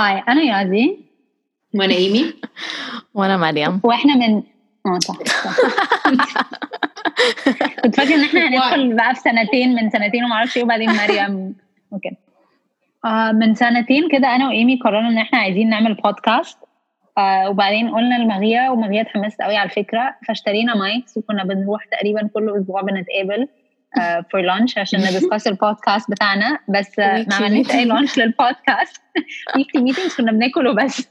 هاي أنا يازي. وأنا إيمي. وأنا مريم. وإحنا من آه صح, صح. كنت فاكرة إن إحنا هندخل بقى في سنتين من سنتين وما أعرفش إيه وبعدين مريم. ممكن آه من سنتين كده أنا وإيمي قررنا إن إحنا عايزين نعمل بودكاست آه وبعدين قلنا لمريم ومريم اتحمست قوي على الفكرة فاشترينا mics وكنا بنروح تقريبا كل أسبوع بنتقابل. for lunch عشان ن discuss البودكاست بتاعنا. بس ما عملناش أي launch للبودكاست weekly meetings كنا بناكل وبس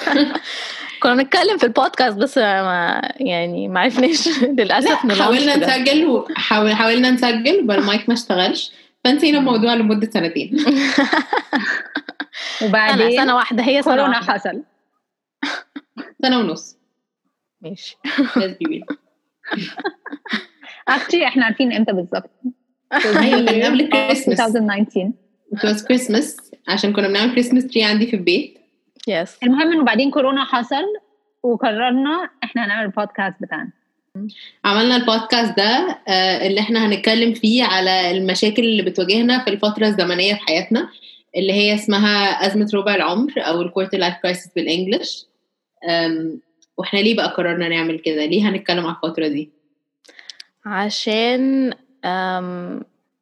كنا بنتكلم في البودكاست بس ما يعني ما عرفناش للأسف حاولنا نسجل وحاول حاولنا نسجل والمايك ما اشتغلش. فنسينا الموضوع لمدة سنتين. وبعدين سنة واحدة هي سنة كورونا. حصل. سنة ونص. ماشي. actually إحنا عارفين إمتى بالظبط. قبل الكريسماس 2019 it was Christmas. عشان كنا بنعمل Christmas tree عندي في البيت. بس المهم إنه بعدين كورونا حصل وقررنا إحنا هنعمل البودكاست بتاعنا. عملنا البودكاست ده آه، اللي إحنا هنتكلم فيه على المشاكل اللي بتواجهنا في الفترة الزمنية في حياتنا اللي هي اسمها أزمة ربع العمر أو ال quarter-life crisis بال English. وإحنا ليه بقى قررنا نعمل كده؟ ليه هنتكلم على الفترة دي؟ عشان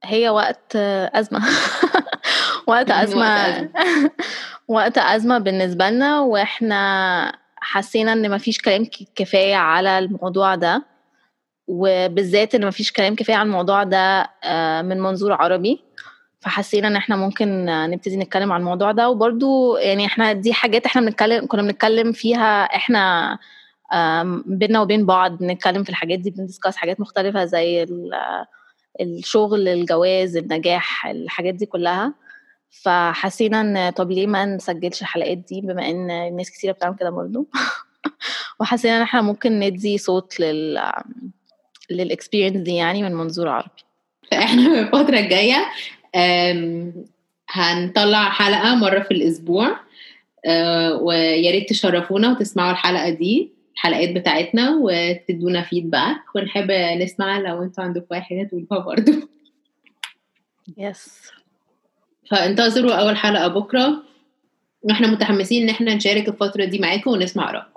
هي وقت أزمة. وقت أزمة. وقت أزمة. بالنسبة لنا وإحنا حسينا إن مفيش كلام ك- كفاية على الموضوع ده. وبالذات إن مفيش كلام كفاية عن الموضوع ده من منظور عربي. فحسينا إن إحنا ممكن نبتدي نتكلم عن الموضوع ده. وبرضو يعني إحنا دي حاجات إحنا بنتكلم كنا بنتكلم فيها إحنا آم، بينا وبين بعض بنتكلم في الحاجات دي بندسكاس حاجات مختلفة زي ال- الشغل الجواز النجاح الحاجات دي كلها. فحسينا إن طب ليه ما نسجلش الحلقات دي بما إن ناس كتيرة بتعمل كده برضو؟ وحسينا إن إحنا ممكن ندي صوت لل للاكسبيرينس دي يعني من منظور عربي. فاحنا في الفترة الجاية هنطلع حلقة مرة في الأسبوع أه، ويا ريت تشرفونا وتسمعوا الحلقة دي. الحلقات بتاعتنا وتدونا فيدباك ونحب نسمع لو أنتوا عندكم أي حاجة تقولوها برضو. يس فانتظروا أول حلقة بكرة. وإحنا متحمسين إن إحنا نشارك الفترة دي معاكم ونسمع آرائكم.